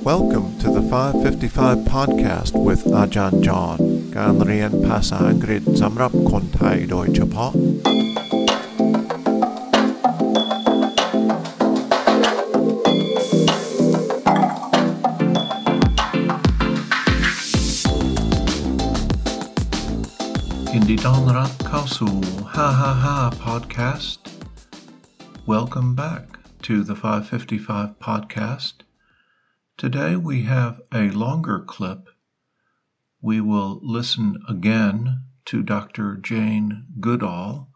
Welcome to the 555 podcast with อาจารย์จอห์นการเรียนภาษาอังกฤษสำหรับคนไทยโดยเฉพาะ ยินดีต้อนรับเข้าสู่555 podcast Welcome back to the 555 podcast Today we have a longer clip. We will listen again to Dr. Jane Goodall,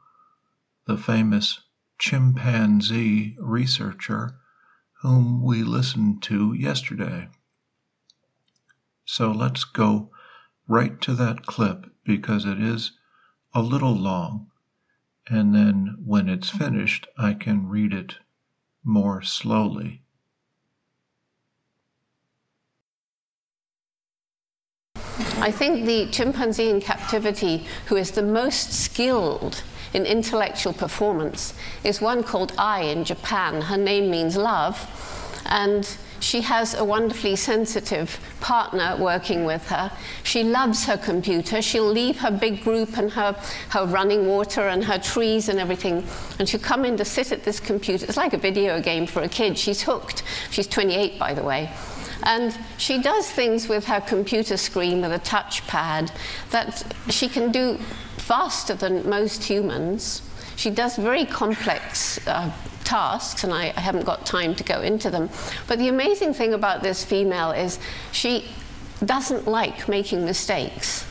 the famous chimpanzee researcher whom we listened to yesterday. So let's go right to that clip because it is a little long, and then when it's finished, I can read it more slowly. I think the chimpanzee in captivity who is the most skilled in intellectual performance is one called Ai in Japan. Her name means love, and she has a wonderfully sensitive partner working with her. She loves her computer. She'll leave her big group and her, her running water and her trees and everything, and she'll come in to sit at this computer. It's like a video game for a kid. She's hooked. She's 28, by the way. And she does things with her computer screen with a touchpad that she can do faster than most humans. She does very complex uh, tasks, and I, I haven't got time to go into them. But the amazing thing about this female is she doesn't like making mistakes.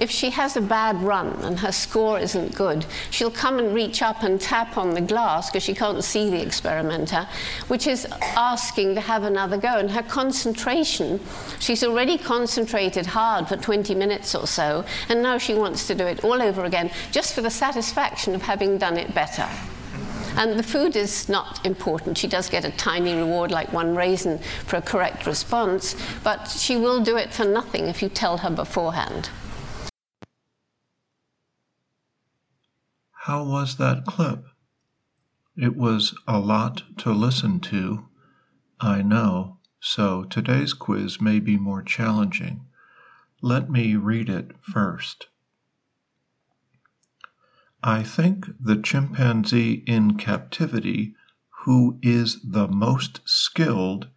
If she has a bad run and her score isn't good, she'll come and reach up and tap on the glass because she can't see the experimenter, which is asking to have another go. And her concentration, she's already concentrated hard for 20 minutes or so, and now she wants to do it all over again just for the satisfaction of having done it better. And the food is not important. She does get a tiny reward, like one raisin, for a correct response, but she will do it for nothing if you tell her beforehand. How was that clip? It was a lot to listen to, I know, so today's quiz may be more challenging. Let me read it first. I think the chimpanzee in captivity who is the most skilled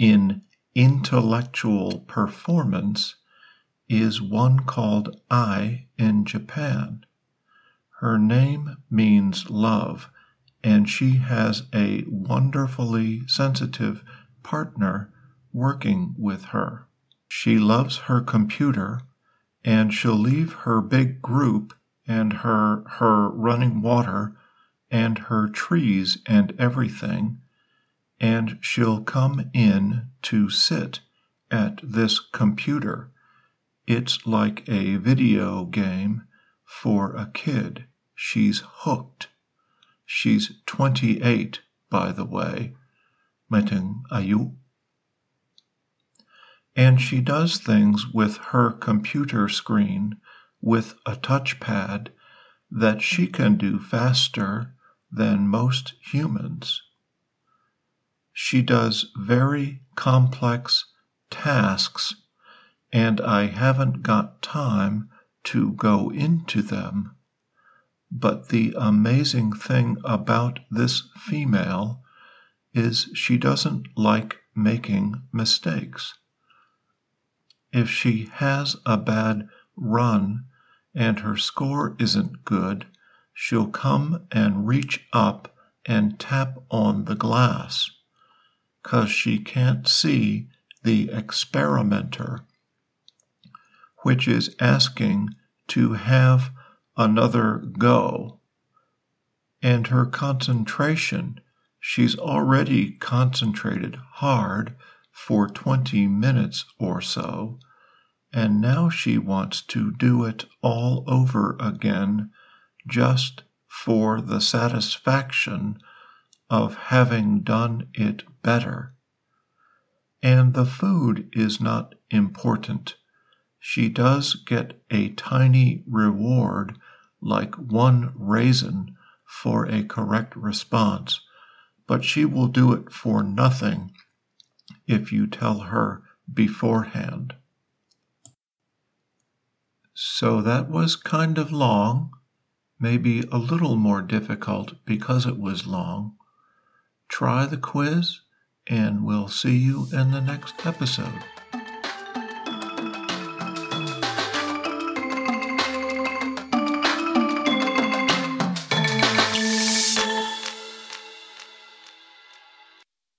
in intellectual performance is one called Ai in Japan. Her name means love, and she has a wonderfully sensitive partner working with her. She loves her computer, and she'll leave her big group and her her running water and her trees and everything, and she'll come in to sit at this computer. It's like a video game for a kid. She's hooked. She's 28, by the way. Meting ayu. And she does things with her computer screen with a touchpad that she can do faster than most humans. She does very complex tasks, and I haven't got time to go into them. But the amazing thing about this female is she doesn't like making mistakes. If she has a bad run and her score isn't good, she'll come and reach up and tap on the glass because she can't see the experimenter, which is asking to have another go. And her concentration, she's already concentrated hard for 20 minutes or so, and now she wants to do it all over again just for the satisfaction of having done it better. And the food is not important. She does get a tiny reward, like one raisin, for a correct response, but she will do it for nothing if you tell her beforehand. So that was kind of long, maybe a little more difficult because it was long. Try the quiz, and we'll see you in the next episode.